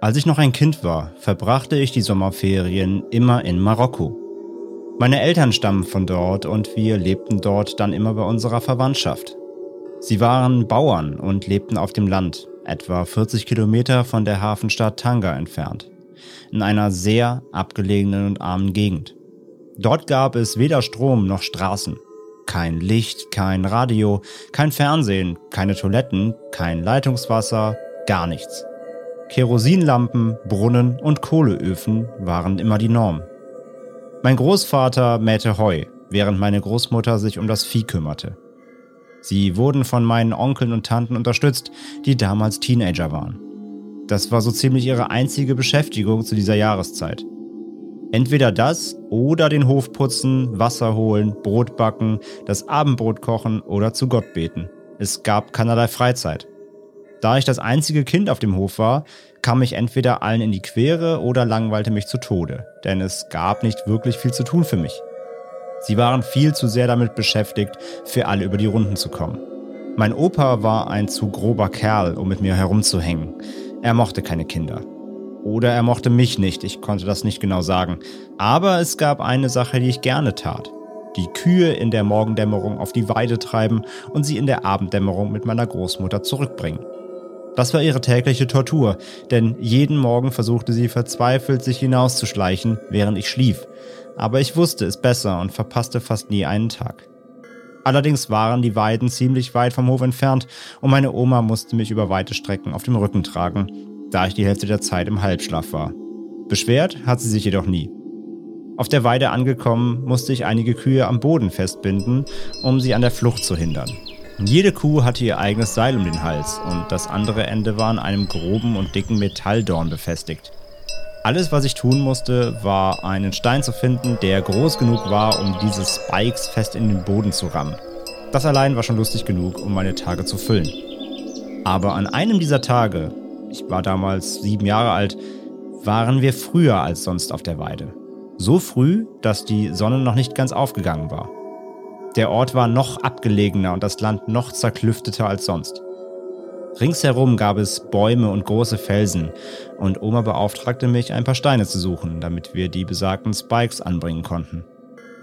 Als ich noch ein Kind war, verbrachte ich die Sommerferien immer in Marokko. Meine Eltern stammen von dort und wir lebten dort dann immer bei unserer Verwandtschaft. Sie waren Bauern und lebten auf dem Land, etwa 40 Kilometer von der Hafenstadt Tanga entfernt, in einer sehr abgelegenen und armen Gegend. Dort gab es weder Strom noch Straßen. Kein Licht, kein Radio, kein Fernsehen, keine Toiletten, kein Leitungswasser, gar nichts. Kerosinlampen, Brunnen und Kohleöfen waren immer die Norm. Mein Großvater mähte Heu, während meine Großmutter sich um das Vieh kümmerte. Sie wurden von meinen Onkeln und Tanten unterstützt, die damals Teenager waren. Das war so ziemlich ihre einzige Beschäftigung zu dieser Jahreszeit. Entweder das oder den Hof putzen, Wasser holen, Brot backen, das Abendbrot kochen oder zu Gott beten. Es gab keinerlei Freizeit. Da ich das einzige Kind auf dem Hof war, kam ich entweder allen in die Quere oder langweilte mich zu Tode, denn es gab nicht wirklich viel zu tun für mich. Sie waren viel zu sehr damit beschäftigt, für alle über die Runden zu kommen. Mein Opa war ein zu grober Kerl, um mit mir herumzuhängen. Er mochte keine Kinder. Oder er mochte mich nicht, ich konnte das nicht genau sagen. Aber es gab eine Sache, die ich gerne tat. Die Kühe in der Morgendämmerung auf die Weide treiben und sie in der Abenddämmerung mit meiner Großmutter zurückbringen. Das war ihre tägliche Tortur, denn jeden Morgen versuchte sie verzweifelt, sich hinauszuschleichen, während ich schlief. Aber ich wusste es besser und verpasste fast nie einen Tag. Allerdings waren die Weiden ziemlich weit vom Hof entfernt und meine Oma musste mich über weite Strecken auf dem Rücken tragen, da ich die Hälfte der Zeit im Halbschlaf war. Beschwert hat sie sich jedoch nie. Auf der Weide angekommen, musste ich einige Kühe am Boden festbinden, um sie an der Flucht zu hindern. Jede Kuh hatte ihr eigenes Seil um den Hals und das andere Ende war an einem groben und dicken Metalldorn befestigt. Alles, was ich tun musste, war einen Stein zu finden, der groß genug war, um diese Spikes fest in den Boden zu rammen. Das allein war schon lustig genug, um meine Tage zu füllen. Aber an einem dieser Tage, ich war damals sieben Jahre alt, waren wir früher als sonst auf der Weide. So früh, dass die Sonne noch nicht ganz aufgegangen war. Der Ort war noch abgelegener und das Land noch zerklüfteter als sonst. Ringsherum gab es Bäume und große Felsen, und Oma beauftragte mich, ein paar Steine zu suchen, damit wir die besagten Spikes anbringen konnten.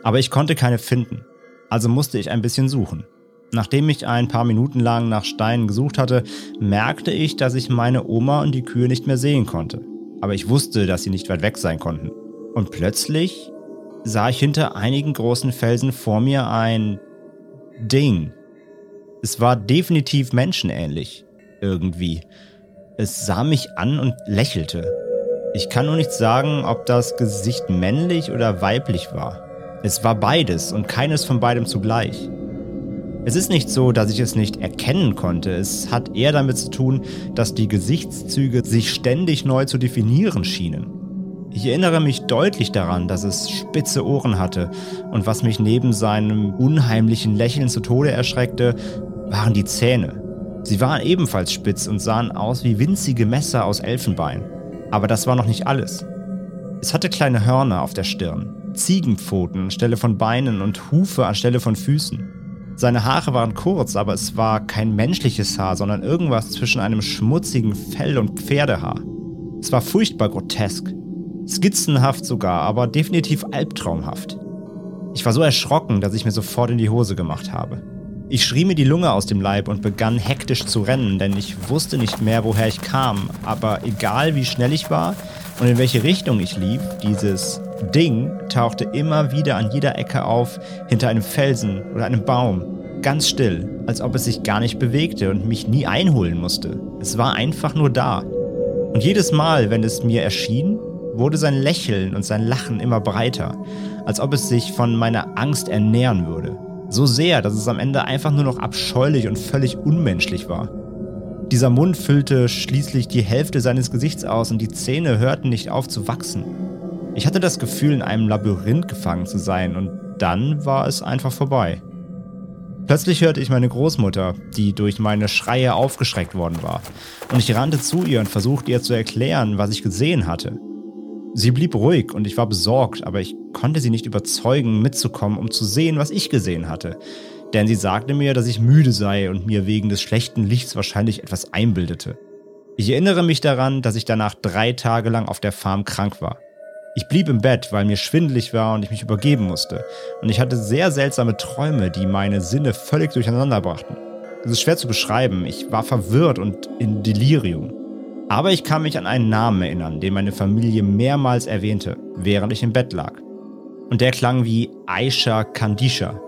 Aber ich konnte keine finden, also musste ich ein bisschen suchen. Nachdem ich ein paar Minuten lang nach Steinen gesucht hatte, merkte ich, dass ich meine Oma und die Kühe nicht mehr sehen konnte. Aber ich wusste, dass sie nicht weit weg sein konnten. Und plötzlich sah ich hinter einigen großen Felsen vor mir ein Ding. Es war definitiv menschenähnlich. Irgendwie. Es sah mich an und lächelte. Ich kann nur nicht sagen, ob das Gesicht männlich oder weiblich war. Es war beides und keines von beidem zugleich. Es ist nicht so, dass ich es nicht erkennen konnte. Es hat eher damit zu tun, dass die Gesichtszüge sich ständig neu zu definieren schienen. Ich erinnere mich deutlich daran, dass es spitze Ohren hatte und was mich neben seinem unheimlichen Lächeln zu Tode erschreckte, waren die Zähne. Sie waren ebenfalls spitz und sahen aus wie winzige Messer aus Elfenbein. Aber das war noch nicht alles. Es hatte kleine Hörner auf der Stirn, Ziegenpfoten anstelle von Beinen und Hufe anstelle von Füßen. Seine Haare waren kurz, aber es war kein menschliches Haar, sondern irgendwas zwischen einem schmutzigen Fell und Pferdehaar. Es war furchtbar grotesk. Skizzenhaft sogar, aber definitiv albtraumhaft. Ich war so erschrocken, dass ich mir sofort in die Hose gemacht habe. Ich schrie mir die Lunge aus dem Leib und begann hektisch zu rennen, denn ich wusste nicht mehr, woher ich kam. Aber egal wie schnell ich war und in welche Richtung ich lief, dieses Ding tauchte immer wieder an jeder Ecke auf, hinter einem Felsen oder einem Baum. Ganz still, als ob es sich gar nicht bewegte und mich nie einholen musste. Es war einfach nur da. Und jedes Mal, wenn es mir erschien, wurde sein Lächeln und sein Lachen immer breiter, als ob es sich von meiner Angst ernähren würde. So sehr, dass es am Ende einfach nur noch abscheulich und völlig unmenschlich war. Dieser Mund füllte schließlich die Hälfte seines Gesichts aus und die Zähne hörten nicht auf zu wachsen. Ich hatte das Gefühl, in einem Labyrinth gefangen zu sein und dann war es einfach vorbei. Plötzlich hörte ich meine Großmutter, die durch meine Schreie aufgeschreckt worden war, und ich rannte zu ihr und versuchte ihr zu erklären, was ich gesehen hatte. Sie blieb ruhig und ich war besorgt, aber ich konnte sie nicht überzeugen, mitzukommen, um zu sehen, was ich gesehen hatte. Denn sie sagte mir, dass ich müde sei und mir wegen des schlechten Lichts wahrscheinlich etwas einbildete. Ich erinnere mich daran, dass ich danach drei Tage lang auf der Farm krank war. Ich blieb im Bett, weil mir schwindelig war und ich mich übergeben musste. Und ich hatte sehr seltsame Träume, die meine Sinne völlig durcheinander brachten. Es ist schwer zu beschreiben, ich war verwirrt und in Delirium. Aber ich kann mich an einen Namen erinnern, den meine Familie mehrmals erwähnte, während ich im Bett lag. Und der klang wie Aisha Kandisha.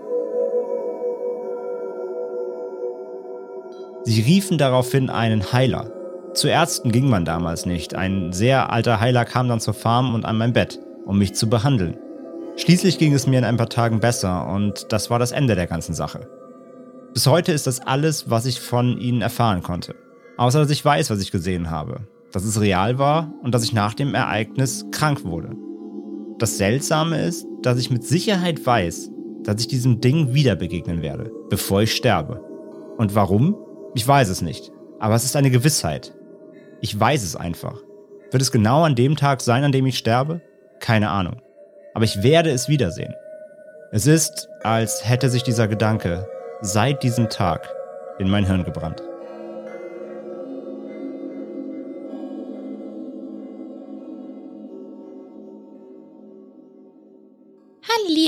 Sie riefen daraufhin einen Heiler, zu Ärzten ging man damals nicht. Ein sehr alter Heiler kam dann zur Farm und an mein Bett, um mich zu behandeln. Schließlich ging es mir in ein paar Tagen besser und das war das Ende der ganzen Sache. Bis heute ist das alles, was ich von ihnen erfahren konnte. Außer dass ich weiß, was ich gesehen habe. Dass es real war und dass ich nach dem Ereignis krank wurde. Das Seltsame ist, dass ich mit Sicherheit weiß, dass ich diesem Ding wieder begegnen werde, bevor ich sterbe. Und warum? Ich weiß es nicht. Aber es ist eine Gewissheit. Ich weiß es einfach. Wird es genau an dem Tag sein, an dem ich sterbe? Keine Ahnung. Aber ich werde es wiedersehen. Es ist, als hätte sich dieser Gedanke seit diesem Tag in mein Hirn gebrannt.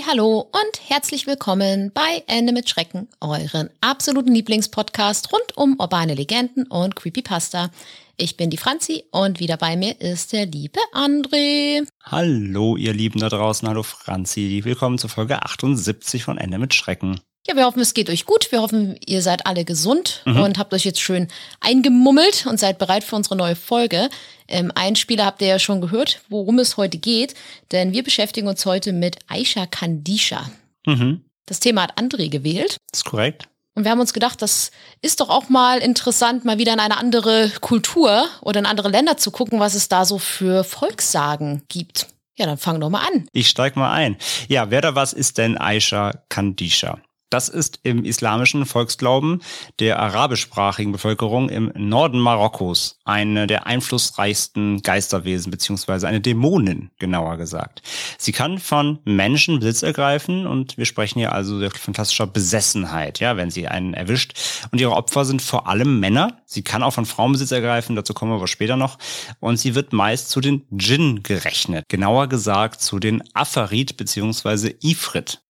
Hallo und herzlich willkommen bei Ende mit Schrecken, euren absoluten Lieblingspodcast rund um urbane Legenden und Creepypasta. Ich bin die Franzi und wieder bei mir ist der liebe André. Hallo, ihr Lieben da draußen. Hallo, Franzi. Willkommen zur Folge 78 von Ende mit Schrecken. Ja, wir hoffen, es geht euch gut. Wir hoffen, ihr seid alle gesund mhm. und habt euch jetzt schön eingemummelt und seid bereit für unsere neue Folge. Im Einspieler habt ihr ja schon gehört, worum es heute geht, denn wir beschäftigen uns heute mit Aisha Kandisha. Mhm. Das Thema hat André gewählt. Das ist korrekt. Und wir haben uns gedacht, das ist doch auch mal interessant, mal wieder in eine andere Kultur oder in andere Länder zu gucken, was es da so für Volkssagen gibt. Ja, dann fang doch mal an. Ich steig mal ein. Ja, wer da was ist denn Aisha Kandisha? Das ist im islamischen Volksglauben der arabischsprachigen Bevölkerung im Norden Marokkos eine der einflussreichsten Geisterwesen beziehungsweise eine Dämonin, genauer gesagt. Sie kann von Menschen Besitz ergreifen und wir sprechen hier also von fantastischer Besessenheit, ja, wenn sie einen erwischt. Und ihre Opfer sind vor allem Männer. Sie kann auch von Frauen Besitz ergreifen, dazu kommen wir aber später noch. Und sie wird meist zu den Djinn gerechnet, genauer gesagt zu den Afarit beziehungsweise Ifrit.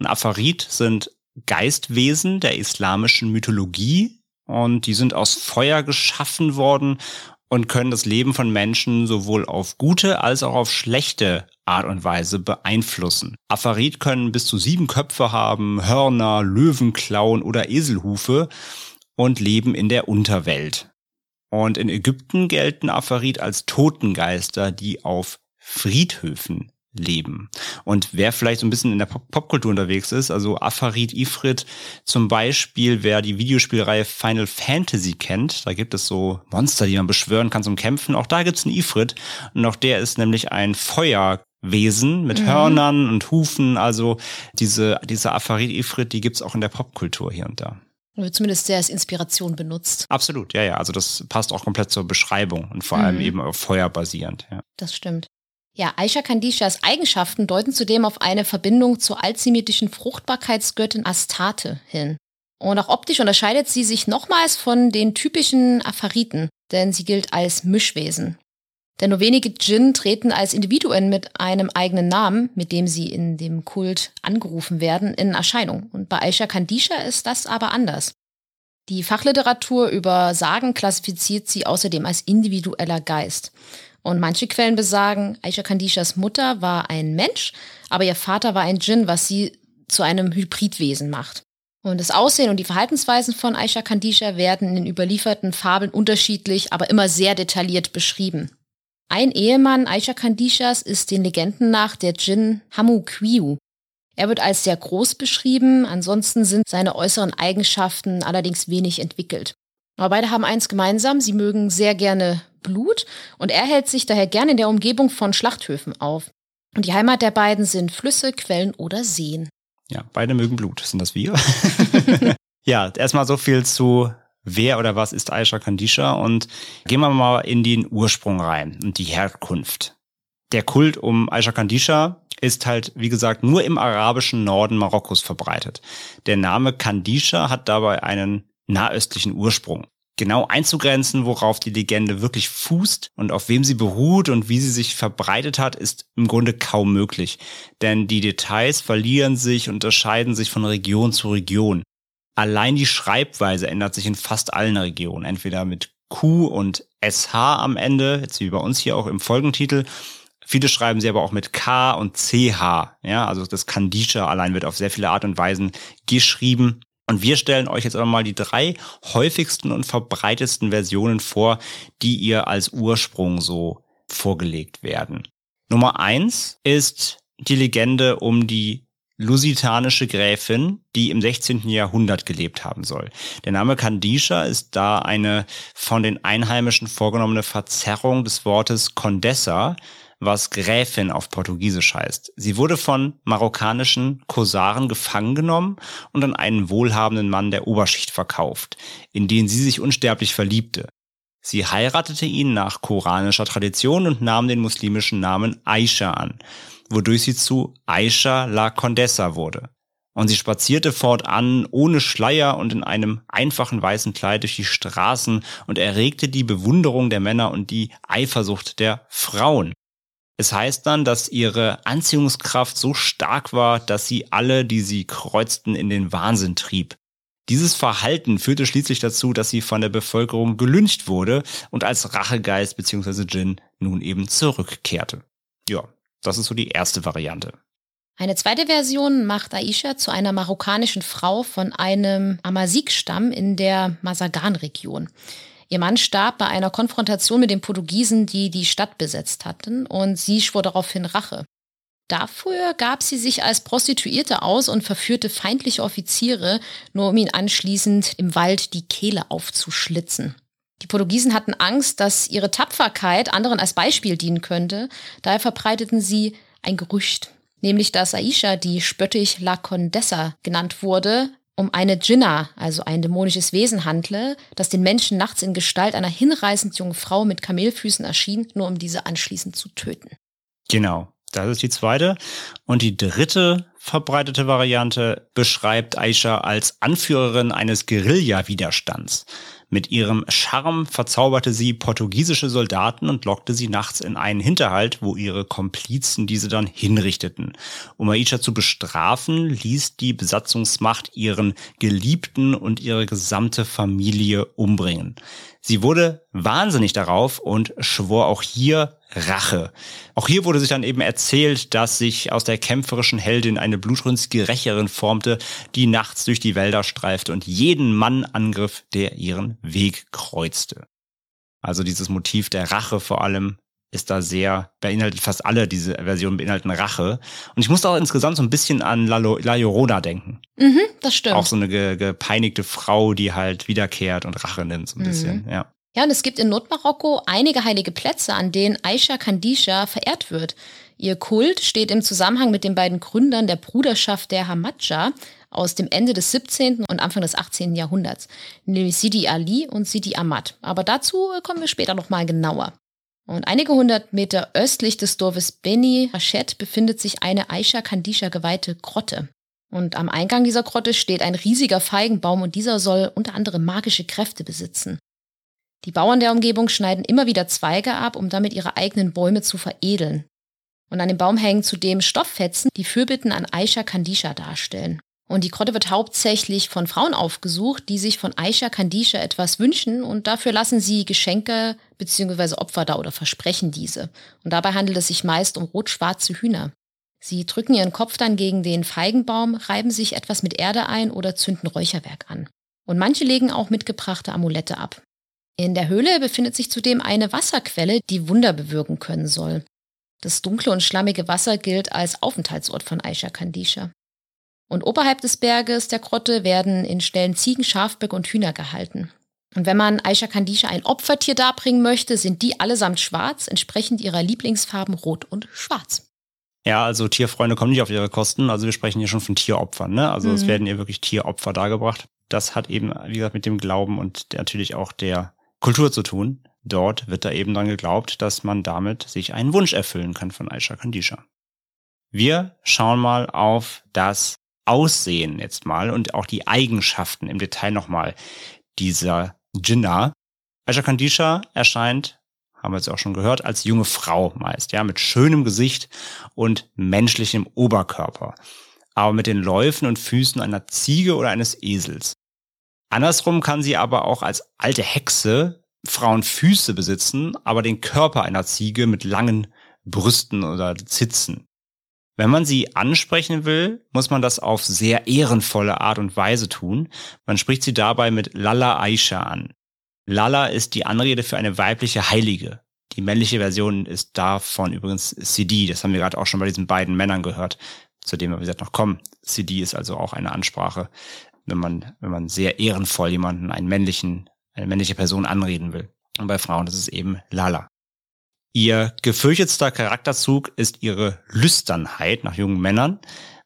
Ein Afarit sind Geistwesen der islamischen Mythologie und die sind aus Feuer geschaffen worden und können das Leben von Menschen sowohl auf gute als auch auf schlechte Art und Weise beeinflussen. Afarit können bis zu sieben Köpfe haben, Hörner, Löwenklauen oder Eselhufe und leben in der Unterwelt. Und in Ägypten gelten Afarit als Totengeister, die auf Friedhöfen leben. Und wer vielleicht so ein bisschen in der Popkultur unterwegs ist, also Afarit Ifrit zum Beispiel, wer die Videospielreihe Final Fantasy kennt, da gibt es so Monster, die man beschwören kann zum Kämpfen. Auch da gibt es einen Ifrit und auch der ist nämlich ein Feuerwesen mit mhm. Hörnern und Hufen. Also diese, diese Afarit Ifrit, die gibt's auch in der Popkultur hier und da. Oder zumindest sehr als Inspiration benutzt. Absolut, ja, ja. Also das passt auch komplett zur Beschreibung und vor mhm. allem eben auf Feuer basierend. Ja. Das stimmt. Ja, Aisha Kandishas Eigenschaften deuten zudem auf eine Verbindung zur altsemitischen Fruchtbarkeitsgöttin Astarte hin. Und auch optisch unterscheidet sie sich nochmals von den typischen Aphariten, denn sie gilt als Mischwesen. Denn nur wenige Djinn treten als Individuen mit einem eigenen Namen, mit dem sie in dem Kult angerufen werden, in Erscheinung. Und bei Aisha Kandisha ist das aber anders. Die Fachliteratur über Sagen klassifiziert sie außerdem als individueller Geist. Und manche Quellen besagen, Aisha Kandishas Mutter war ein Mensch, aber ihr Vater war ein Djinn, was sie zu einem Hybridwesen macht. Und das Aussehen und die Verhaltensweisen von Aisha Kandisha werden in den überlieferten Fabeln unterschiedlich, aber immer sehr detailliert beschrieben. Ein Ehemann Aisha Kandishas ist den Legenden nach der Djinn Hamu Quiu. Er wird als sehr groß beschrieben, ansonsten sind seine äußeren Eigenschaften allerdings wenig entwickelt. Aber beide haben eins gemeinsam, sie mögen sehr gerne Blut und er hält sich daher gern in der Umgebung von Schlachthöfen auf. Und die Heimat der beiden sind Flüsse, Quellen oder Seen. Ja, beide mögen Blut. Sind das wir? ja, erstmal so viel zu wer oder was ist Aisha Kandisha und gehen wir mal in den Ursprung rein und die Herkunft. Der Kult um Aisha Kandisha ist halt, wie gesagt, nur im arabischen Norden Marokkos verbreitet. Der Name Kandisha hat dabei einen nahöstlichen Ursprung. Genau einzugrenzen, worauf die Legende wirklich fußt und auf wem sie beruht und wie sie sich verbreitet hat, ist im Grunde kaum möglich. Denn die Details verlieren sich, unterscheiden sich von Region zu Region. Allein die Schreibweise ändert sich in fast allen Regionen, entweder mit Q und SH am Ende, jetzt wie bei uns hier auch im Folgentitel. Viele schreiben sie aber auch mit K und CH. Ja, also das Kandisha allein wird auf sehr viele Art und Weisen geschrieben. Und wir stellen euch jetzt aber mal die drei häufigsten und verbreitetsten Versionen vor, die ihr als Ursprung so vorgelegt werden. Nummer eins ist die Legende um die lusitanische Gräfin, die im 16. Jahrhundert gelebt haben soll. Der Name Candisha ist da eine von den Einheimischen vorgenommene Verzerrung des Wortes Condessa, was Gräfin auf Portugiesisch heißt. Sie wurde von marokkanischen Kosaren gefangen genommen und an einen wohlhabenden Mann der Oberschicht verkauft, in den sie sich unsterblich verliebte. Sie heiratete ihn nach koranischer Tradition und nahm den muslimischen Namen Aisha an, wodurch sie zu Aisha la Condessa wurde. Und sie spazierte fortan ohne Schleier und in einem einfachen weißen Kleid durch die Straßen und erregte die Bewunderung der Männer und die Eifersucht der Frauen. Es heißt dann, dass ihre Anziehungskraft so stark war, dass sie alle, die sie kreuzten, in den Wahnsinn trieb. Dieses Verhalten führte schließlich dazu, dass sie von der Bevölkerung gelüncht wurde und als Rachegeist bzw. Djinn nun eben zurückkehrte. Ja, das ist so die erste Variante. Eine zweite Version macht Aisha zu einer marokkanischen Frau von einem Amazigh-Stamm in der Masagan-Region. Ihr Mann starb bei einer Konfrontation mit den Portugiesen, die die Stadt besetzt hatten, und sie schwor daraufhin Rache. Dafür gab sie sich als Prostituierte aus und verführte feindliche Offiziere, nur um ihn anschließend im Wald die Kehle aufzuschlitzen. Die Portugiesen hatten Angst, dass ihre Tapferkeit anderen als Beispiel dienen könnte, daher verbreiteten sie ein Gerücht, nämlich dass Aisha, die spöttisch La Condessa genannt wurde, um eine Djinna, also ein dämonisches Wesen handle, das den Menschen nachts in Gestalt einer hinreißend jungen Frau mit Kamelfüßen erschien, nur um diese anschließend zu töten. Genau, das ist die zweite. Und die dritte verbreitete Variante beschreibt Aisha als Anführerin eines Guerilla-Widerstands. Mit ihrem Charme verzauberte sie portugiesische Soldaten und lockte sie nachts in einen Hinterhalt, wo ihre Komplizen diese dann hinrichteten. Um Aisha zu bestrafen, ließ die Besatzungsmacht ihren Geliebten und ihre gesamte Familie umbringen. Sie wurde wahnsinnig darauf und schwor auch hier Rache. Auch hier wurde sich dann eben erzählt, dass sich aus der kämpferischen Heldin eine blutrünstige Rächerin formte, die nachts durch die Wälder streifte und jeden Mann angriff, der ihren Weg kreuzte. Also dieses Motiv der Rache vor allem ist da sehr, beinhaltet fast alle diese Versionen beinhalten Rache. Und ich musste auch insgesamt so ein bisschen an La, La Llorona denken. Mhm, das stimmt. Auch so eine ge, gepeinigte Frau, die halt wiederkehrt und Rache nimmt, so ein mhm. bisschen, ja. Ja, und es gibt in Nordmarokko einige heilige Plätze, an denen Aisha Kandisha verehrt wird. Ihr Kult steht im Zusammenhang mit den beiden Gründern der Bruderschaft der Hamadja aus dem Ende des 17. und Anfang des 18. Jahrhunderts, nämlich Sidi Ali und Sidi Ahmad. Aber dazu kommen wir später nochmal genauer. Und einige hundert Meter östlich des Dorfes Beni Hachet befindet sich eine Aisha Kandisha geweihte Grotte. Und am Eingang dieser Grotte steht ein riesiger Feigenbaum und dieser soll unter anderem magische Kräfte besitzen. Die Bauern der Umgebung schneiden immer wieder Zweige ab, um damit ihre eigenen Bäume zu veredeln. Und an dem Baum hängen zudem Stofffetzen, die Fürbitten an Aisha Kandisha darstellen. Und die Grotte wird hauptsächlich von Frauen aufgesucht, die sich von Aisha Kandisha etwas wünschen und dafür lassen sie Geschenke bzw. Opfer da oder versprechen diese. Und dabei handelt es sich meist um rot-schwarze Hühner. Sie drücken ihren Kopf dann gegen den Feigenbaum, reiben sich etwas mit Erde ein oder zünden Räucherwerk an. Und manche legen auch mitgebrachte Amulette ab. In der Höhle befindet sich zudem eine Wasserquelle, die Wunder bewirken können soll. Das dunkle und schlammige Wasser gilt als Aufenthaltsort von Aisha Kandisha. Und oberhalb des Berges der Grotte werden in Stellen Ziegen, Schafböcke und Hühner gehalten. Und wenn man Aisha Kandisha ein Opfertier darbringen möchte, sind die allesamt schwarz, entsprechend ihrer Lieblingsfarben rot und schwarz. Ja, also Tierfreunde kommen nicht auf ihre Kosten. Also wir sprechen hier schon von Tieropfern. Ne? Also mhm. es werden ihr wirklich Tieropfer dargebracht. Das hat eben, wie gesagt, mit dem Glauben und natürlich auch der Kultur zu tun. Dort wird da eben dran geglaubt, dass man damit sich einen Wunsch erfüllen kann von Aisha Kandisha. Wir schauen mal auf das Aussehen jetzt mal und auch die Eigenschaften im Detail nochmal dieser Jinnah. Aisha Kandisha erscheint, haben wir jetzt auch schon gehört, als junge Frau meist, ja, mit schönem Gesicht und menschlichem Oberkörper, aber mit den Läufen und Füßen einer Ziege oder eines Esels. Andersrum kann sie aber auch als alte Hexe Frauenfüße besitzen, aber den Körper einer Ziege mit langen Brüsten oder Zitzen. Wenn man sie ansprechen will, muss man das auf sehr ehrenvolle Art und Weise tun. Man spricht sie dabei mit Lalla Aisha an. Lalla ist die Anrede für eine weibliche Heilige. Die männliche Version ist davon übrigens Sidi. Das haben wir gerade auch schon bei diesen beiden Männern gehört, zu dem wir, wie gesagt, noch kommen. Sidi ist also auch eine Ansprache, wenn man, wenn man sehr ehrenvoll jemanden, einen männlichen, eine männliche Person anreden will. Und bei Frauen ist es eben Lala. Ihr gefürchtetster Charakterzug ist ihre Lüsternheit nach jungen Männern.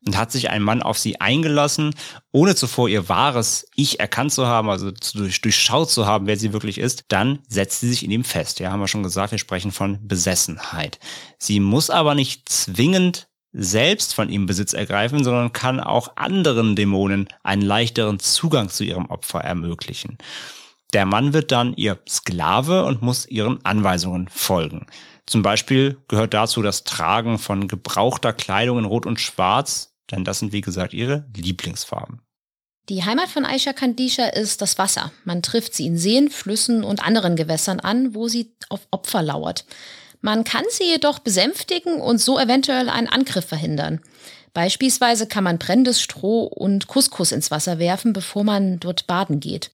Und hat sich ein Mann auf sie eingelassen, ohne zuvor ihr wahres Ich erkannt zu haben, also durch, durchschaut zu haben, wer sie wirklich ist, dann setzt sie sich in ihm fest. Ja, haben wir schon gesagt, wir sprechen von Besessenheit. Sie muss aber nicht zwingend selbst von ihm Besitz ergreifen, sondern kann auch anderen Dämonen einen leichteren Zugang zu ihrem Opfer ermöglichen. Der Mann wird dann ihr Sklave und muss ihren Anweisungen folgen. Zum Beispiel gehört dazu das Tragen von gebrauchter Kleidung in Rot und Schwarz, denn das sind wie gesagt ihre Lieblingsfarben. Die Heimat von Aisha Kandisha ist das Wasser. Man trifft sie in Seen, Flüssen und anderen Gewässern an, wo sie auf Opfer lauert. Man kann sie jedoch besänftigen und so eventuell einen Angriff verhindern. Beispielsweise kann man brennendes Stroh und Couscous ins Wasser werfen, bevor man dort baden geht.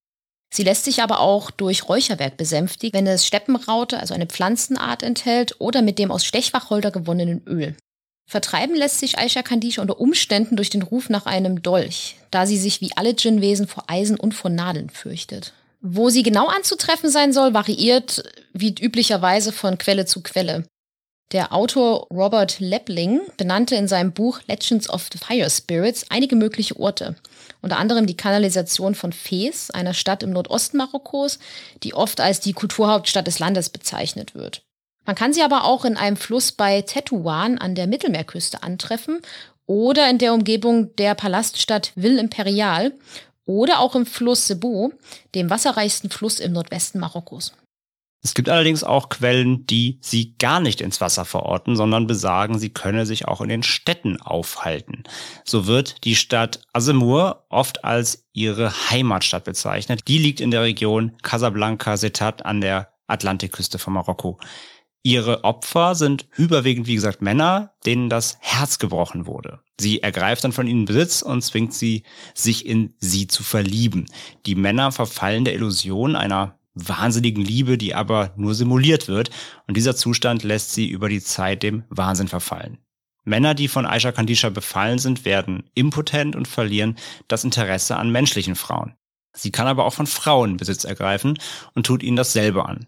Sie lässt sich aber auch durch Räucherwerk besänftigen, wenn es Steppenraute, also eine Pflanzenart, enthält oder mit dem aus Stechwacholder gewonnenen Öl. Vertreiben lässt sich Aisha Kandisha unter Umständen durch den Ruf nach einem Dolch, da sie sich wie alle Djinnwesen vor Eisen und vor Nadeln fürchtet. Wo sie genau anzutreffen sein soll, variiert wie üblicherweise von Quelle zu Quelle. Der Autor Robert Lepling benannte in seinem Buch Legends of the Fire Spirits einige mögliche Orte. Unter anderem die Kanalisation von Fes, einer Stadt im Nordosten Marokkos, die oft als die Kulturhauptstadt des Landes bezeichnet wird. Man kann sie aber auch in einem Fluss bei Tetuan an der Mittelmeerküste antreffen oder in der Umgebung der Palaststadt Ville Imperial oder auch im Fluss Cebu, dem wasserreichsten Fluss im Nordwesten Marokkos. Es gibt allerdings auch Quellen, die sie gar nicht ins Wasser verorten, sondern besagen, sie könne sich auch in den Städten aufhalten. So wird die Stadt Azemur oft als ihre Heimatstadt bezeichnet. Die liegt in der Region Casablanca-Setat an der Atlantikküste von Marokko. Ihre Opfer sind überwiegend, wie gesagt, Männer, denen das Herz gebrochen wurde. Sie ergreift dann von ihnen Besitz und zwingt sie, sich in sie zu verlieben. Die Männer verfallen der Illusion einer wahnsinnigen Liebe, die aber nur simuliert wird. Und dieser Zustand lässt sie über die Zeit dem Wahnsinn verfallen. Männer, die von Aisha Kandisha befallen sind, werden impotent und verlieren das Interesse an menschlichen Frauen. Sie kann aber auch von Frauen Besitz ergreifen und tut ihnen dasselbe an.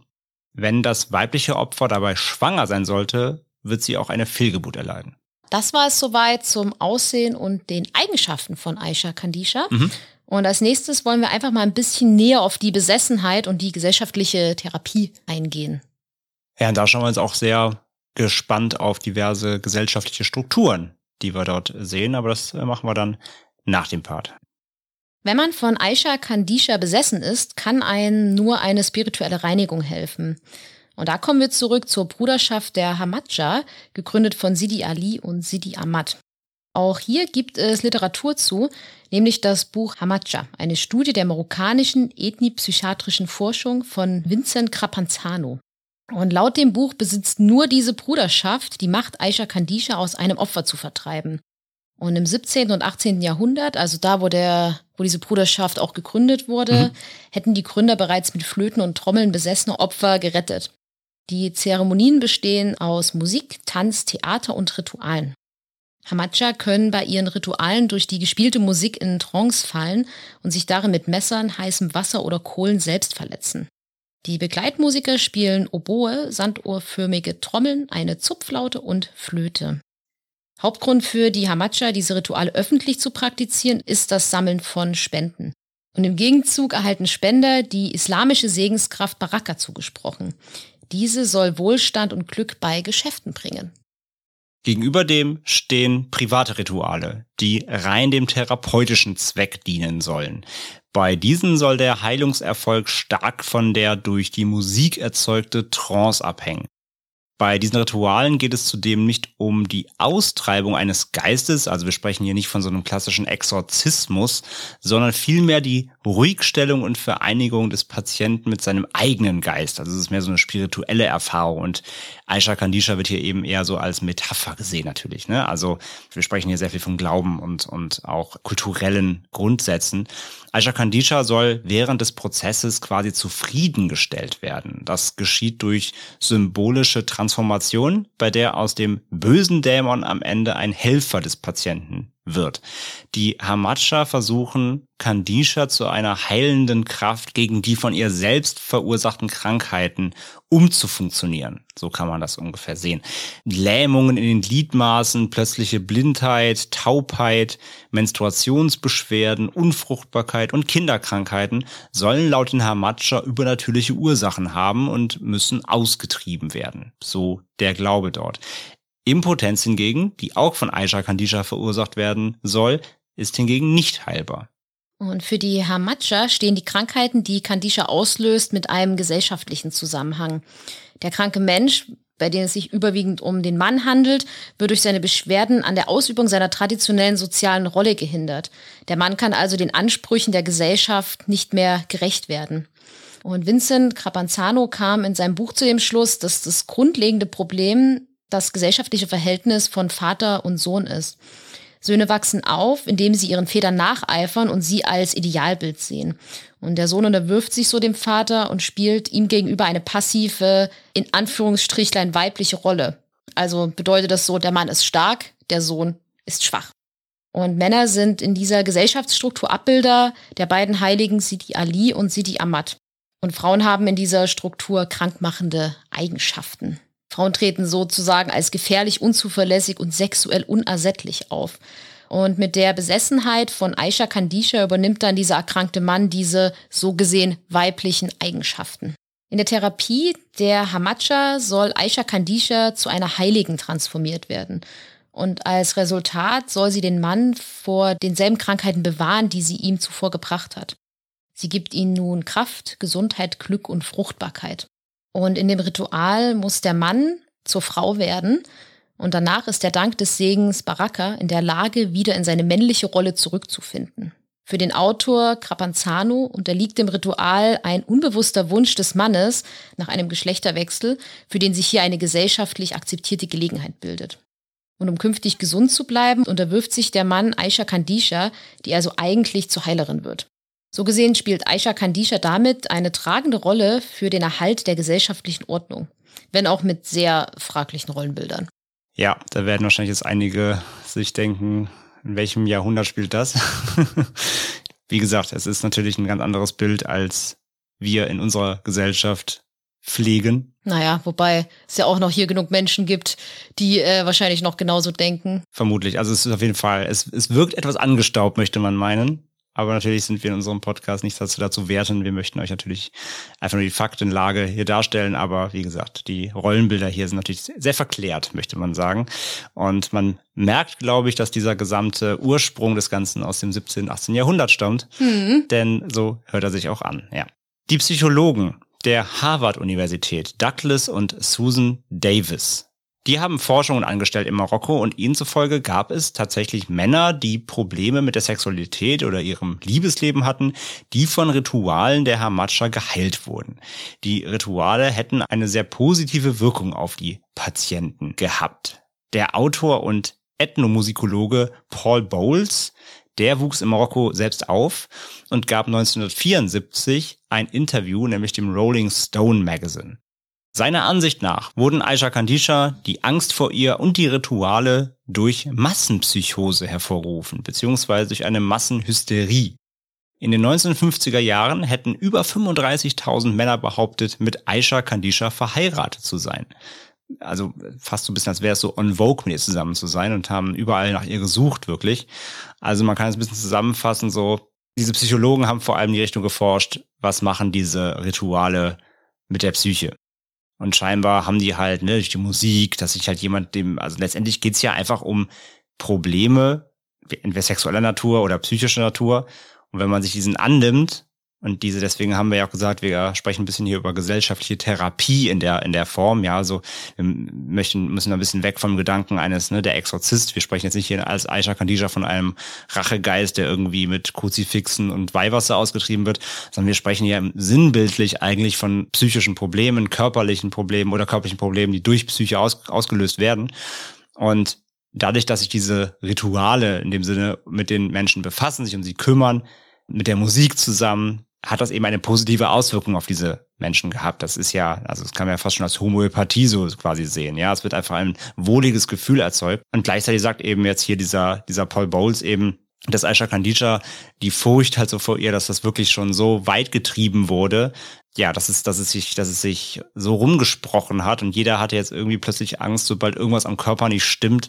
Wenn das weibliche Opfer dabei schwanger sein sollte, wird sie auch eine Fehlgeburt erleiden. Das war es soweit zum Aussehen und den Eigenschaften von Aisha Kandisha. Mhm. Und als nächstes wollen wir einfach mal ein bisschen näher auf die Besessenheit und die gesellschaftliche Therapie eingehen. Ja, und da schauen wir uns auch sehr gespannt auf diverse gesellschaftliche Strukturen, die wir dort sehen, aber das äh, machen wir dann nach dem Part. Wenn man von Aisha Kandisha besessen ist, kann einem nur eine spirituelle Reinigung helfen. Und da kommen wir zurück zur Bruderschaft der Hamadja, gegründet von Sidi Ali und Sidi Ahmad. Auch hier gibt es Literatur zu, nämlich das Buch Hamacha, eine Studie der marokkanischen ethnipsychiatrischen Forschung von Vincent Crapanzano. Und laut dem Buch besitzt nur diese Bruderschaft die Macht, Aisha Kandisha aus einem Opfer zu vertreiben. Und im 17. und 18. Jahrhundert, also da, wo der, wo diese Bruderschaft auch gegründet wurde, mhm. hätten die Gründer bereits mit Flöten und Trommeln besessene Opfer gerettet. Die Zeremonien bestehen aus Musik, Tanz, Theater und Ritualen. Hamacha können bei ihren Ritualen durch die gespielte Musik in Trance fallen und sich darin mit Messern, heißem Wasser oder Kohlen selbst verletzen. Die Begleitmusiker spielen Oboe, sanduhrförmige Trommeln, eine Zupflaute und Flöte. Hauptgrund für die Hamacha, diese Rituale öffentlich zu praktizieren, ist das Sammeln von Spenden. Und im Gegenzug erhalten Spender die islamische Segenskraft Baraka zugesprochen. Diese soll Wohlstand und Glück bei Geschäften bringen. Gegenüber dem stehen private Rituale, die rein dem therapeutischen Zweck dienen sollen. Bei diesen soll der Heilungserfolg stark von der durch die Musik erzeugte Trance abhängen. Bei diesen Ritualen geht es zudem nicht um die Austreibung eines Geistes, also wir sprechen hier nicht von so einem klassischen Exorzismus, sondern vielmehr die Ruhigstellung und Vereinigung des Patienten mit seinem eigenen Geist. Also es ist mehr so eine spirituelle Erfahrung und Aisha Kandisha wird hier eben eher so als Metapher gesehen natürlich. Ne? Also wir sprechen hier sehr viel von Glauben und, und auch kulturellen Grundsätzen. Aisha Kandisha soll während des Prozesses quasi zufriedengestellt werden. Das geschieht durch symbolische Transformation, bei der aus dem bösen Dämon am Ende ein Helfer des Patienten wird. Die Hamatscha versuchen, Kandisha zu einer heilenden Kraft gegen die von ihr selbst verursachten Krankheiten umzufunktionieren. So kann man das ungefähr sehen. Lähmungen in den Gliedmaßen, plötzliche Blindheit, Taubheit, Menstruationsbeschwerden, Unfruchtbarkeit und Kinderkrankheiten sollen laut den Hamatscha übernatürliche Ursachen haben und müssen ausgetrieben werden. So der Glaube dort. Impotenz hingegen, die auch von Aisha Kandisha verursacht werden soll, ist hingegen nicht heilbar. Und für die Hamatscha stehen die Krankheiten, die Kandisha auslöst, mit einem gesellschaftlichen Zusammenhang. Der kranke Mensch, bei dem es sich überwiegend um den Mann handelt, wird durch seine Beschwerden an der Ausübung seiner traditionellen sozialen Rolle gehindert. Der Mann kann also den Ansprüchen der Gesellschaft nicht mehr gerecht werden. Und Vincent Crapanzano kam in seinem Buch zu dem Schluss, dass das grundlegende Problem das gesellschaftliche Verhältnis von Vater und Sohn ist. Söhne wachsen auf, indem sie ihren Vätern nacheifern und sie als Idealbild sehen. Und der Sohn unterwirft sich so dem Vater und spielt ihm gegenüber eine passive, in Anführungsstrichlein weibliche Rolle. Also bedeutet das so, der Mann ist stark, der Sohn ist schwach. Und Männer sind in dieser Gesellschaftsstruktur Abbilder der beiden Heiligen Sidi Ali und Sidi Ahmad. Und Frauen haben in dieser Struktur krankmachende Eigenschaften. Frauen treten sozusagen als gefährlich, unzuverlässig und sexuell unersättlich auf. Und mit der Besessenheit von Aisha Kandisha übernimmt dann dieser erkrankte Mann diese so gesehen weiblichen Eigenschaften. In der Therapie der Hamacha soll Aisha Kandisha zu einer Heiligen transformiert werden. Und als Resultat soll sie den Mann vor denselben Krankheiten bewahren, die sie ihm zuvor gebracht hat. Sie gibt ihm nun Kraft, Gesundheit, Glück und Fruchtbarkeit. Und in dem Ritual muss der Mann zur Frau werden und danach ist der Dank des Segens Baraka in der Lage, wieder in seine männliche Rolle zurückzufinden. Für den Autor Crapanzano unterliegt dem Ritual ein unbewusster Wunsch des Mannes nach einem Geschlechterwechsel, für den sich hier eine gesellschaftlich akzeptierte Gelegenheit bildet. Und um künftig gesund zu bleiben, unterwirft sich der Mann Aisha Kandisha, die also eigentlich zur Heilerin wird. So gesehen spielt Aisha Kandisha damit eine tragende Rolle für den Erhalt der gesellschaftlichen Ordnung, wenn auch mit sehr fraglichen Rollenbildern. Ja, da werden wahrscheinlich jetzt einige sich denken, in welchem Jahrhundert spielt das? Wie gesagt, es ist natürlich ein ganz anderes Bild, als wir in unserer Gesellschaft pflegen. Naja, wobei es ja auch noch hier genug Menschen gibt, die äh, wahrscheinlich noch genauso denken. Vermutlich. Also es ist auf jeden Fall, es, es wirkt etwas angestaubt, möchte man meinen. Aber natürlich sind wir in unserem Podcast nicht dazu, dazu werten. Wir möchten euch natürlich einfach nur die Faktenlage hier darstellen. Aber wie gesagt, die Rollenbilder hier sind natürlich sehr verklärt, möchte man sagen. Und man merkt, glaube ich, dass dieser gesamte Ursprung des Ganzen aus dem 17., 18. Jahrhundert stammt. Mhm. Denn so hört er sich auch an, ja. Die Psychologen der Harvard-Universität, Douglas und Susan Davis, die haben Forschungen angestellt in Marokko und ihnen zufolge gab es tatsächlich Männer, die Probleme mit der Sexualität oder ihrem Liebesleben hatten, die von Ritualen der Hamatscha geheilt wurden. Die Rituale hätten eine sehr positive Wirkung auf die Patienten gehabt. Der Autor und Ethnomusikologe Paul Bowles. Der wuchs in Marokko selbst auf und gab 1974 ein Interview, nämlich dem Rolling Stone Magazine. Seiner Ansicht nach wurden Aisha Kandisha die Angst vor ihr und die Rituale durch Massenpsychose hervorgerufen, beziehungsweise durch eine Massenhysterie. In den 1950er Jahren hätten über 35.000 Männer behauptet, mit Aisha Kandisha verheiratet zu sein. Also fast so ein bisschen, als wäre es so on vogue, mit ihr zusammen zu sein und haben überall nach ihr gesucht, wirklich. Also man kann es ein bisschen zusammenfassen, so, diese Psychologen haben vor allem die Richtung geforscht, was machen diese Rituale mit der Psyche. Und scheinbar haben die halt, ne, durch die Musik, dass sich halt jemand dem, also letztendlich geht's ja einfach um Probleme, entweder sexueller Natur oder psychischer Natur. Und wenn man sich diesen annimmt, und diese, deswegen haben wir ja auch gesagt, wir sprechen ein bisschen hier über gesellschaftliche Therapie in der, in der Form. Ja, also wir möchten, müssen ein bisschen weg vom Gedanken eines, ne, der Exorzist. Wir sprechen jetzt nicht hier als Aisha Kandija von einem Rachegeist, der irgendwie mit Kruzifixen und Weihwasser ausgetrieben wird, sondern wir sprechen hier sinnbildlich eigentlich von psychischen Problemen, körperlichen Problemen oder körperlichen Problemen, die durch Psyche aus, ausgelöst werden. Und dadurch, dass sich diese Rituale in dem Sinne mit den Menschen befassen, sich um sie kümmern, mit der Musik zusammen, hat das eben eine positive Auswirkung auf diese Menschen gehabt. Das ist ja, also das kann man ja fast schon als Homöopathie so quasi sehen. Ja, es wird einfach ein wohliges Gefühl erzeugt. Und gleichzeitig sagt eben jetzt hier dieser, dieser Paul Bowles eben, dass Aisha Kandija die Furcht halt so vor ihr, dass das wirklich schon so weit getrieben wurde. Ja, dass es, dass es sich, dass es sich so rumgesprochen hat und jeder hatte jetzt irgendwie plötzlich Angst, sobald irgendwas am Körper nicht stimmt,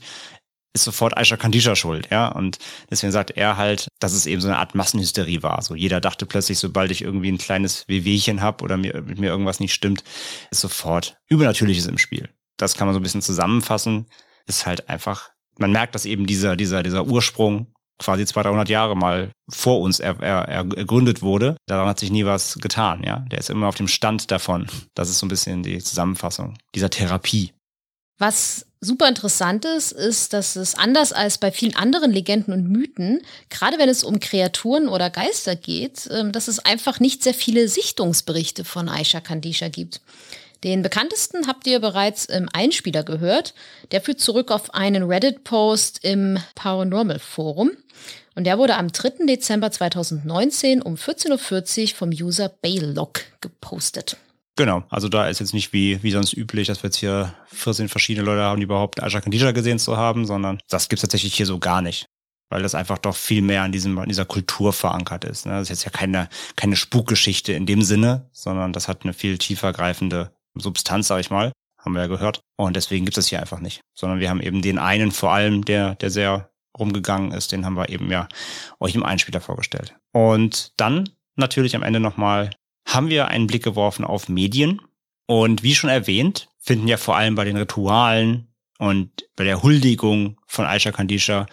ist sofort Aisha Kandisha schuld, ja. Und deswegen sagt er halt, dass es eben so eine Art Massenhysterie war. So jeder dachte plötzlich, sobald ich irgendwie ein kleines Wehwehchen hab oder mir, mit mir irgendwas nicht stimmt, ist sofort Übernatürliches im Spiel. Das kann man so ein bisschen zusammenfassen. Ist halt einfach, man merkt, dass eben dieser, dieser, dieser Ursprung quasi 200, 300 Jahre mal vor uns er, er, ergründet wurde. Daran hat sich nie was getan, ja. Der ist immer auf dem Stand davon. Das ist so ein bisschen die Zusammenfassung dieser Therapie. Was super interessant ist, ist, dass es anders als bei vielen anderen Legenden und Mythen, gerade wenn es um Kreaturen oder Geister geht, ähm, dass es einfach nicht sehr viele Sichtungsberichte von Aisha Kandisha gibt. Den bekanntesten habt ihr bereits im Einspieler gehört. Der führt zurück auf einen Reddit-Post im Paranormal Forum. Und der wurde am 3. Dezember 2019 um 14.40 Uhr vom User Baylock gepostet. Genau, also da ist jetzt nicht wie, wie sonst üblich, dass wir jetzt hier 14 verschiedene Leute haben, die überhaupt Aja Kandija gesehen zu haben, sondern das gibt's tatsächlich hier so gar nicht. Weil das einfach doch viel mehr in, diesem, in dieser Kultur verankert ist. Ne? Das ist jetzt ja keine, keine Spukgeschichte in dem Sinne, sondern das hat eine viel tiefer greifende Substanz, sag ich mal. Haben wir ja gehört. Und deswegen gibt es hier einfach nicht. Sondern wir haben eben den einen vor allem, der, der sehr rumgegangen ist, den haben wir eben ja euch im Einspieler vorgestellt. Und dann natürlich am Ende nochmal haben wir einen Blick geworfen auf Medien. Und wie schon erwähnt, finden ja vor allem bei den Ritualen und bei der Huldigung von Aisha Kandisha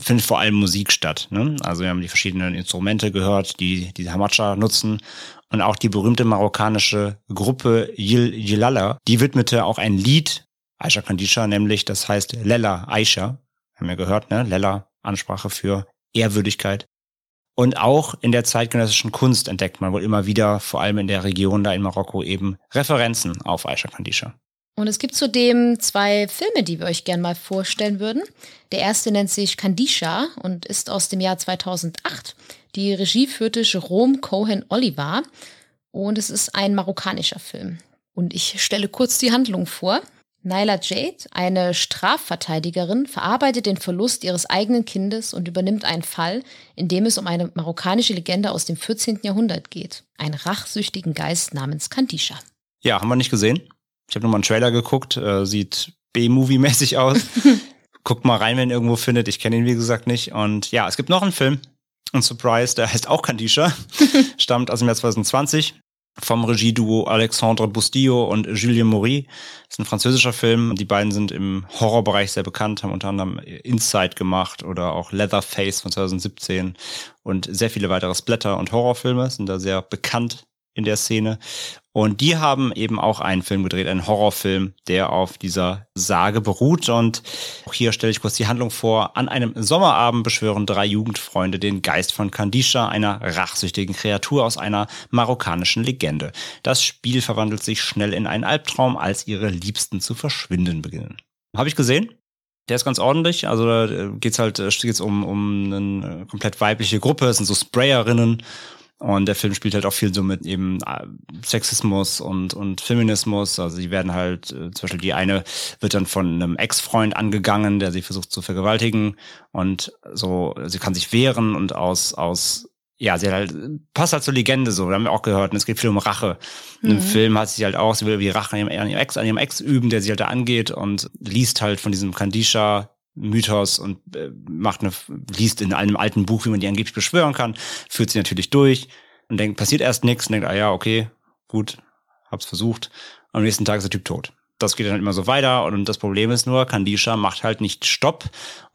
findet vor allem Musik statt. Ne? Also wir haben die verschiedenen Instrumente gehört, die die Hamacha nutzen. Und auch die berühmte marokkanische Gruppe Yil Yilala, die widmete auch ein Lied Aisha Kandisha, nämlich das heißt Lella Aisha. Haben wir gehört, ne? Lella, Ansprache für Ehrwürdigkeit. Und auch in der zeitgenössischen Kunst entdeckt man wohl immer wieder, vor allem in der Region da in Marokko, eben Referenzen auf Aisha Kandisha. Und es gibt zudem zwei Filme, die wir euch gerne mal vorstellen würden. Der erste nennt sich Kandisha und ist aus dem Jahr 2008. Die Regie führte Jerome Cohen Oliver und es ist ein marokkanischer Film. Und ich stelle kurz die Handlung vor. Naila Jade, eine Strafverteidigerin, verarbeitet den Verlust ihres eigenen Kindes und übernimmt einen Fall, in dem es um eine marokkanische Legende aus dem 14. Jahrhundert geht. Einen rachsüchtigen Geist namens Kandisha. Ja, haben wir nicht gesehen. Ich habe nur mal einen Trailer geguckt. Äh, sieht B-Movie-mäßig aus. Guckt mal rein, wenn ihr irgendwo findet. Ich kenne ihn, wie gesagt, nicht. Und ja, es gibt noch einen Film. Ein Surprise, der heißt auch Kandisha. Stammt aus dem Jahr 2020 vom Regieduo Alexandre Bustillo und Julien Maury. Das ist ein französischer Film. Die beiden sind im Horrorbereich sehr bekannt, haben unter anderem Inside gemacht oder auch Leatherface von 2017 und sehr viele weitere Splatter- und Horrorfilme sind da sehr bekannt in der Szene. Und die haben eben auch einen Film gedreht, einen Horrorfilm, der auf dieser Sage beruht. Und auch hier stelle ich kurz die Handlung vor. An einem Sommerabend beschwören drei Jugendfreunde den Geist von Kandisha, einer rachsüchtigen Kreatur aus einer marokkanischen Legende. Das Spiel verwandelt sich schnell in einen Albtraum, als ihre Liebsten zu verschwinden beginnen. Habe ich gesehen? Der ist ganz ordentlich. Also da geht's halt äh, geht's um, um eine komplett weibliche Gruppe. Es sind so Sprayerinnen. Und der Film spielt halt auch viel so mit eben äh, Sexismus und, und Feminismus. Also die werden halt, äh, zum Beispiel die eine wird dann von einem Ex-Freund angegangen, der sie versucht zu vergewaltigen. Und so, sie kann sich wehren und aus, aus ja, sie hat halt, passt halt zur Legende so, da haben wir auch gehört. Und es geht viel um Rache. Mhm. Im Film hat sie halt auch, sie will wie Rache an ihrem, an ihrem Ex, an ihrem Ex üben, der sie halt da angeht und liest halt von diesem Kandisha Mythos und äh, macht eine, liest in einem alten Buch, wie man die angeblich beschwören kann, führt sie natürlich durch und denkt, passiert erst nichts und denkt, ah ja, okay, gut, hab's versucht. Am nächsten Tag ist der Typ tot das geht dann immer so weiter und das Problem ist nur, Kandisha macht halt nicht Stopp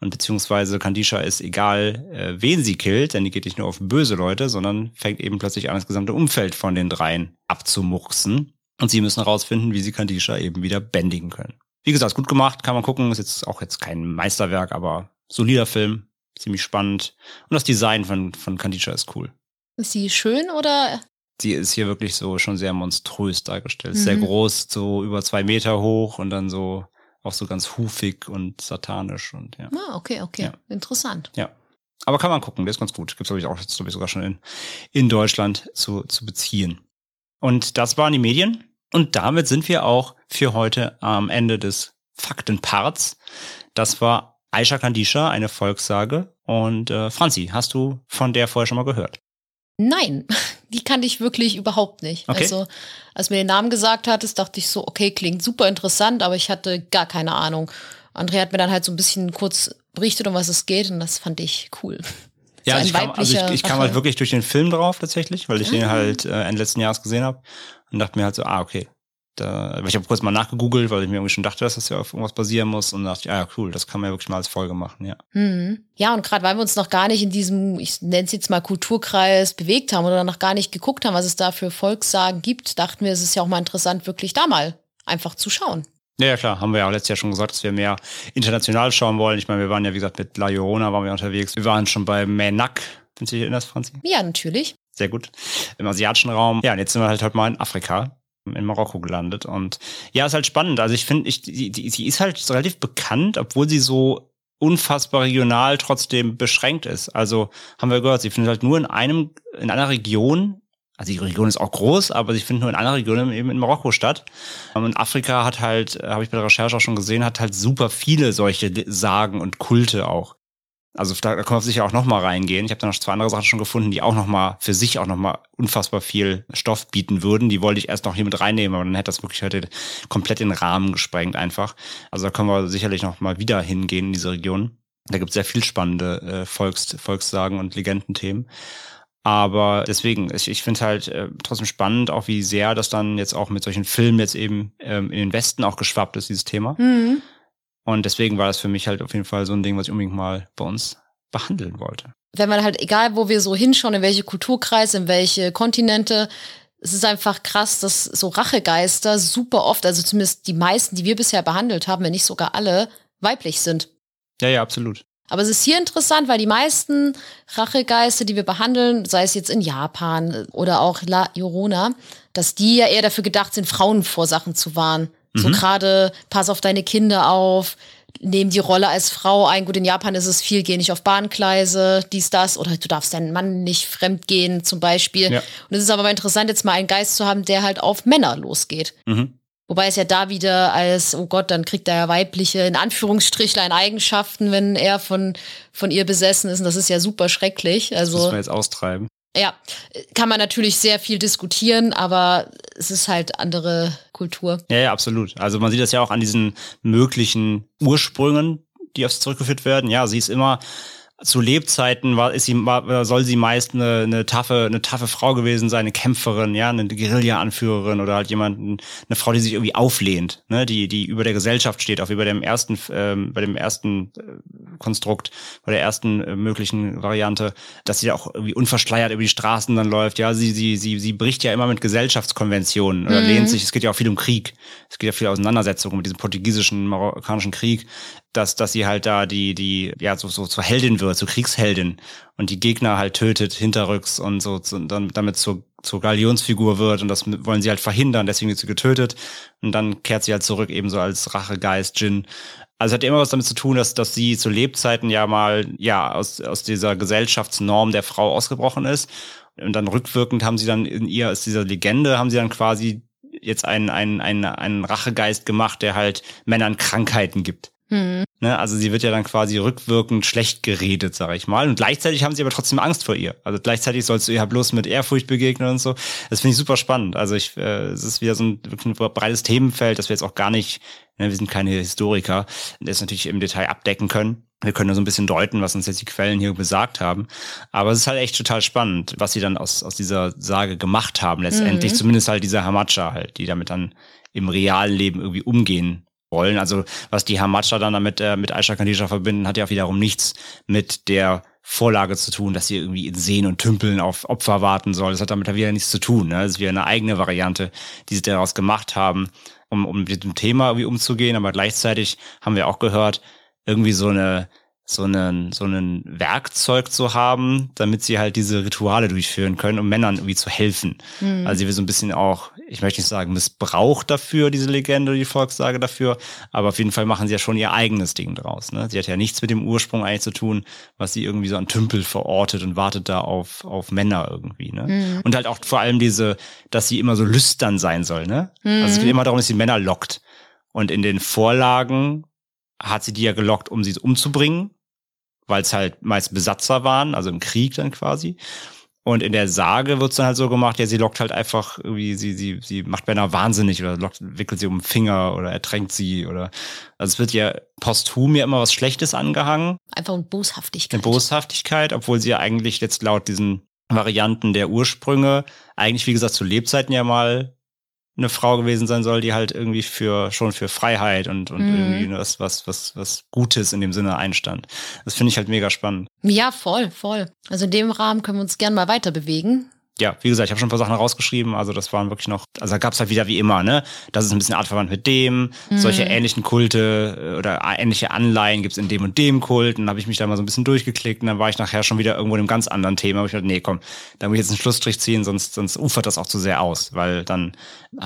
und beziehungsweise Kandisha ist egal, äh, wen sie killt, denn die geht nicht nur auf böse Leute, sondern fängt eben plötzlich an, das gesamte Umfeld von den dreien abzumurksen und sie müssen herausfinden, wie sie Kandisha eben wieder bändigen können. Wie gesagt, gut gemacht, kann man gucken, ist jetzt auch jetzt kein Meisterwerk, aber solider Film, ziemlich spannend und das Design von, von Kandisha ist cool. Ist sie schön oder die ist hier wirklich so schon sehr monströs dargestellt. Mhm. Sehr groß, so über zwei Meter hoch und dann so auch so ganz hufig und satanisch und ja. Ah, okay, okay. Ja. Interessant. Ja. Aber kann man gucken, der ist ganz gut. Gibt's glaube ich auch jetzt glaube ich sogar schon in, in Deutschland zu, zu beziehen. Und das waren die Medien. Und damit sind wir auch für heute am Ende des Faktenparts. Das war Aisha Kandisha, eine Volkssage. Und äh, Franzi, hast du von der vorher schon mal gehört? Nein, die kannte ich wirklich überhaupt nicht. Okay. Also, als mir den Namen gesagt hattest, dachte ich so, okay, klingt super interessant, aber ich hatte gar keine Ahnung. André hat mir dann halt so ein bisschen kurz berichtet, um was es geht, und das fand ich cool. Ja, so also ich, kam, also ich, ich kam halt wirklich durch den Film drauf tatsächlich, weil ich ah. den halt äh, Ende letzten Jahres gesehen habe und dachte mir halt so, ah, okay, da, ich habe kurz mal nachgegoogelt, weil ich mir irgendwie schon dachte, dass das ja auf irgendwas basieren muss und dachte, ah ja, cool, das kann man ja wirklich mal als Folge machen, ja. Mhm. Ja, und gerade weil wir uns noch gar nicht in diesem, ich nenne es jetzt mal Kulturkreis, bewegt haben oder noch gar nicht geguckt haben, was es da für Volkssagen gibt, dachten wir, es ist ja auch mal interessant, wirklich da mal einfach zu schauen. Ja, ja, klar, haben wir ja auch letztes Jahr schon gesagt, dass wir mehr international schauen wollen. Ich meine, wir waren ja, wie gesagt, mit La Llorona waren wir unterwegs. Wir waren schon bei Menak, wenn du dich erinnerst, Franzi? Ja, natürlich. Sehr gut. Im asiatischen Raum. Ja, und jetzt sind wir halt heute mal in Afrika in Marokko gelandet. Und ja, ist halt spannend. Also ich finde, ich, die, die, sie ist halt relativ bekannt, obwohl sie so unfassbar regional trotzdem beschränkt ist. Also haben wir gehört, sie findet halt nur in einem, in einer Region, also die Region ist auch groß, aber sie findet nur in einer Region eben in Marokko statt. Und Afrika hat halt, habe ich bei der Recherche auch schon gesehen, hat halt super viele solche Sagen und Kulte auch. Also da, da können wir sicher auch nochmal reingehen. Ich habe da noch zwei andere Sachen schon gefunden, die auch nochmal für sich auch nochmal unfassbar viel Stoff bieten würden. Die wollte ich erst noch hier mit reinnehmen, aber dann hätte das wirklich heute komplett den Rahmen gesprengt einfach. Also da können wir sicherlich nochmal wieder hingehen in diese Region. Da gibt es sehr viel spannende äh, Volks, Volkssagen und Legendenthemen. Aber deswegen, ich, ich finde es halt äh, trotzdem spannend, auch wie sehr das dann jetzt auch mit solchen Filmen jetzt eben ähm, in den Westen auch geschwappt ist, dieses Thema. Mhm. Und deswegen war das für mich halt auf jeden Fall so ein Ding, was ich unbedingt mal bei uns behandeln wollte. Wenn man halt, egal wo wir so hinschauen, in welche Kulturkreise, in welche Kontinente, es ist einfach krass, dass so Rachegeister super oft, also zumindest die meisten, die wir bisher behandelt haben, wenn nicht sogar alle, weiblich sind. Ja, ja, absolut. Aber es ist hier interessant, weil die meisten Rachegeister, die wir behandeln, sei es jetzt in Japan oder auch La Llorona, dass die ja eher dafür gedacht sind, Frauen vor Sachen zu warnen. So mhm. gerade, pass auf deine Kinder auf, nehmen die Rolle als Frau ein. Gut, in Japan ist es viel, geh nicht auf Bahngleise, dies, das. Oder du darfst deinen Mann nicht fremd gehen, zum Beispiel. Ja. Und es ist aber mal interessant, jetzt mal einen Geist zu haben, der halt auf Männer losgeht. Mhm. Wobei es ja da wieder als, oh Gott, dann kriegt er ja weibliche, in Anführungsstrichlein, Eigenschaften, wenn er von, von ihr besessen ist. Und das ist ja super schrecklich. Also, das muss man jetzt austreiben. Ja, kann man natürlich sehr viel diskutieren, aber es ist halt andere Kultur. Ja, ja, absolut. Also man sieht das ja auch an diesen möglichen Ursprüngen, die auf sie zurückgeführt werden. Ja, sie ist immer zu Lebzeiten war, ist sie, war, soll sie meist eine, eine taffe, eine taffe Frau gewesen sein, eine Kämpferin, ja, eine Guerilla-Anführerin oder halt jemand, eine Frau, die sich irgendwie auflehnt, ne, die, die über der Gesellschaft steht, auch wie bei dem ersten, ähm, bei dem ersten äh, Konstrukt, bei der ersten äh, möglichen Variante, dass sie auch irgendwie unverschleiert über die Straßen dann läuft, ja, sie, sie, sie, sie bricht ja immer mit Gesellschaftskonventionen oder mhm. lehnt sich, es geht ja auch viel um Krieg, es geht ja viel Auseinandersetzungen mit diesem portugiesischen, marokkanischen Krieg, dass, dass sie halt da die, die, ja, so, so zur Heldin wird, zur Kriegsheldin und die Gegner halt tötet hinterrücks und so, und dann damit zur, zur Galionsfigur wird und das wollen sie halt verhindern, deswegen wird sie getötet und dann kehrt sie halt zurück eben so als Rachegeist Jin Also hat immer was damit zu tun, dass, dass sie zu Lebzeiten ja mal ja aus, aus dieser Gesellschaftsnorm der Frau ausgebrochen ist. Und dann rückwirkend haben sie dann in ihr, aus dieser Legende, haben sie dann quasi jetzt einen, einen, einen, einen Rachegeist gemacht, der halt Männern Krankheiten gibt. Hm. Ne? Also sie wird ja dann quasi rückwirkend schlecht geredet, sag ich mal. Und gleichzeitig haben sie aber trotzdem Angst vor ihr. Also gleichzeitig sollst du ihr bloß mit Ehrfurcht begegnen und so. Das finde ich super spannend. Also ich, äh, es ist wieder so ein, wirklich ein breites Themenfeld, das wir jetzt auch gar nicht, ne, wir sind keine Historiker, das natürlich im Detail abdecken können. Wir können nur so ein bisschen deuten, was uns jetzt die Quellen hier besagt haben. Aber es ist halt echt total spannend, was sie dann aus, aus dieser Sage gemacht haben, letztendlich. Mhm. Zumindest halt dieser Hamacha halt, die damit dann im realen Leben irgendwie umgehen wollen. Also was die Hamacha dann damit äh, mit Aisha Khadija verbinden, hat ja auch wiederum nichts mit der Vorlage zu tun, dass sie irgendwie in Seen und Tümpeln auf Opfer warten soll. Das hat damit ja wieder nichts zu tun. Ne? Das ist wieder eine eigene Variante, die sie daraus gemacht haben, um, um mit dem Thema irgendwie umzugehen. Aber gleichzeitig haben wir auch gehört, irgendwie so eine so einen so einen Werkzeug zu haben, damit sie halt diese Rituale durchführen können, um Männern irgendwie zu helfen. Hm. Also sie wird so ein bisschen auch, ich möchte nicht sagen missbraucht dafür, diese Legende, die Volkssage dafür, aber auf jeden Fall machen sie ja schon ihr eigenes Ding draus. Ne? Sie hat ja nichts mit dem Ursprung eigentlich zu tun, was sie irgendwie so an Tümpel verortet und wartet da auf auf Männer irgendwie. Ne? Mhm. Und halt auch vor allem diese, dass sie immer so lüstern sein soll. Ne? Also es geht immer darum, dass sie Männer lockt. Und in den Vorlagen hat sie die ja gelockt, um sie umzubringen, weil es halt meist Besatzer waren, also im Krieg dann quasi. Und in der Sage wird's dann halt so gemacht, ja, sie lockt halt einfach irgendwie, sie, sie, sie macht Männer wahnsinnig oder lockt, wickelt sie um den Finger oder ertränkt sie oder, also es wird ja posthum ja immer was Schlechtes angehangen, Einfach eine Boshaftigkeit. eine Boshaftigkeit, obwohl sie ja eigentlich jetzt laut diesen Varianten der Ursprünge eigentlich, wie gesagt, zu Lebzeiten ja mal eine Frau gewesen sein soll, die halt irgendwie für schon für Freiheit und, und Mhm. irgendwie was, was, was, was Gutes in dem Sinne einstand. Das finde ich halt mega spannend. Ja, voll, voll. Also in dem Rahmen können wir uns gern mal weiter bewegen. Ja, wie gesagt, ich habe schon ein paar Sachen rausgeschrieben, also das waren wirklich noch, also da gab's halt wieder wie immer, ne? Das ist ein bisschen artverwandt mit dem, solche ähnlichen Kulte äh, oder ähnliche Anleihen gibt's in dem und dem Kult. Und dann habe ich mich da mal so ein bisschen durchgeklickt und dann war ich nachher schon wieder irgendwo in einem ganz anderen Thema. Aber ich dachte, nee, komm, da muss ich jetzt einen Schlussstrich ziehen, sonst, sonst ufert das auch zu sehr aus, weil dann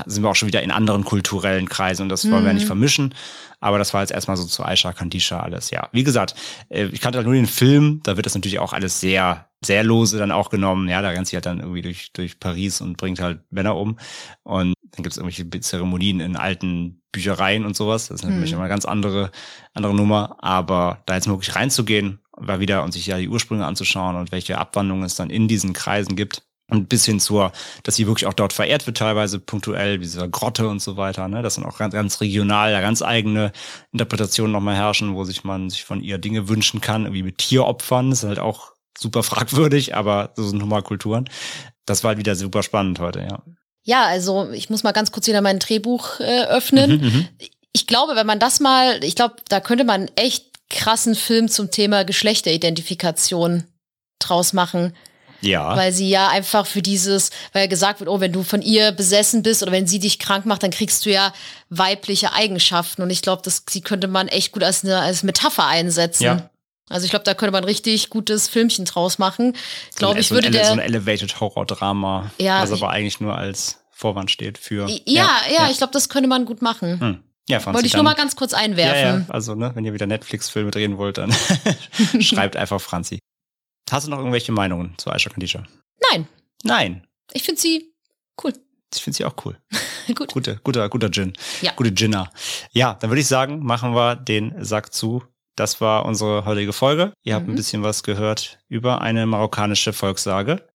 sind wir auch schon wieder in anderen kulturellen Kreisen und das wollen wir nicht vermischen. Aber das war jetzt erstmal so zu Aisha Kandisha alles, ja. Wie gesagt, äh, ich kannte halt nur den Film, da wird das natürlich auch alles sehr, sehr lose dann auch genommen. Ja, da rennt sie halt dann irgendwie durch, durch Paris und bringt halt Männer um. Und dann gibt's irgendwelche Zeremonien in alten Büchereien und sowas. Das ist natürlich immer eine ganz andere, andere Nummer. Aber da jetzt wirklich reinzugehen, war wieder und sich ja die Ursprünge anzuschauen und welche Abwandlungen es dann in diesen Kreisen gibt. Und bis hin zur, dass sie wirklich auch dort verehrt wird, teilweise punktuell, wie dieser Grotte und so weiter, ne? Das sind auch ganz, ganz regional, ganz eigene Interpretationen nochmal herrschen, wo sich man sich von ihr Dinge wünschen kann, irgendwie mit Tieropfern, das ist halt auch super fragwürdig, aber so sind nun mal Kulturen. Das war halt wieder super spannend heute, ja. Ja, also ich muss mal ganz kurz wieder mein Drehbuch äh, öffnen. Mhm, Ich glaube, wenn man das mal, ich glaube, da könnte man einen echt krassen Film zum Thema Geschlechteridentifikation draus machen. Ja. Weil sie ja einfach für dieses, weil gesagt wird, oh, wenn du von ihr besessen bist oder wenn sie dich krank macht, dann kriegst du ja weibliche Eigenschaften. Und ich glaube, das sie könnte man echt gut als eine als Metapher einsetzen. Ja. Also ich glaube, da könnte man richtig gutes Filmchen draus machen. Ich glaube, ich so würde ein, der. so ein Elevated Horror-Drama, Ja, was ich- aber eigentlich nur als Vorwand steht für. ja, ja, ich glaube, das könnte man gut machen. Hm. Ja, Franzi, Wollte ich nur mal ganz kurz Ja, einwerfen. ja, also, ne, wenn ihr wieder Netflix-Filme drehen wollt, dann schreibt einfach Franzi. Hast du noch irgendwelche Meinungen zu Aisha Kandisha? Nein, Nein. ich finde sie cool. Ich finde sie auch cool. gut. Guter, guter, guter Gin. Ja. Gute Ginner. Ja, dann würde ich sagen, machen wir den Sack zu. Das war unsere heutige Folge. Ihr habt Mhm. ein bisschen was gehört über eine marokkanische Volkssage.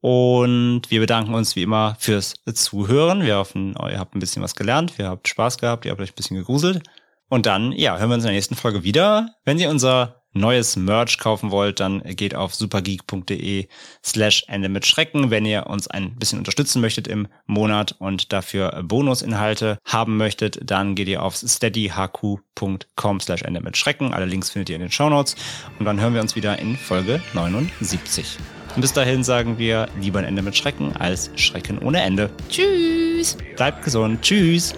Und wir bedanken uns wie immer fürs Zuhören. Wir hoffen, ihr habt ein bisschen was gelernt. Wir habt Spaß gehabt. Ihr habt euch ein bisschen gegruselt. Und dann, ja, hören wir uns in der nächsten Folge wieder. Wenn ihr unser neues Merch kaufen wollt, dann geht auf supergeek.de slash Ende mit Schrecken, wenn ihr uns ein bisschen unterstützen möchtet im Monat und dafür Bonusinhalte haben möchtet, dann geht ihr auf steadyhq.com slash Ende mit Schrecken. Alle Links findet ihr in den Shownotes. Und dann hören wir uns wieder in Folge 79. Und bis dahin sagen wir lieber ein Ende mit Schrecken als Schrecken ohne Ende. Tschüss. Bleibt gesund. Tschüss.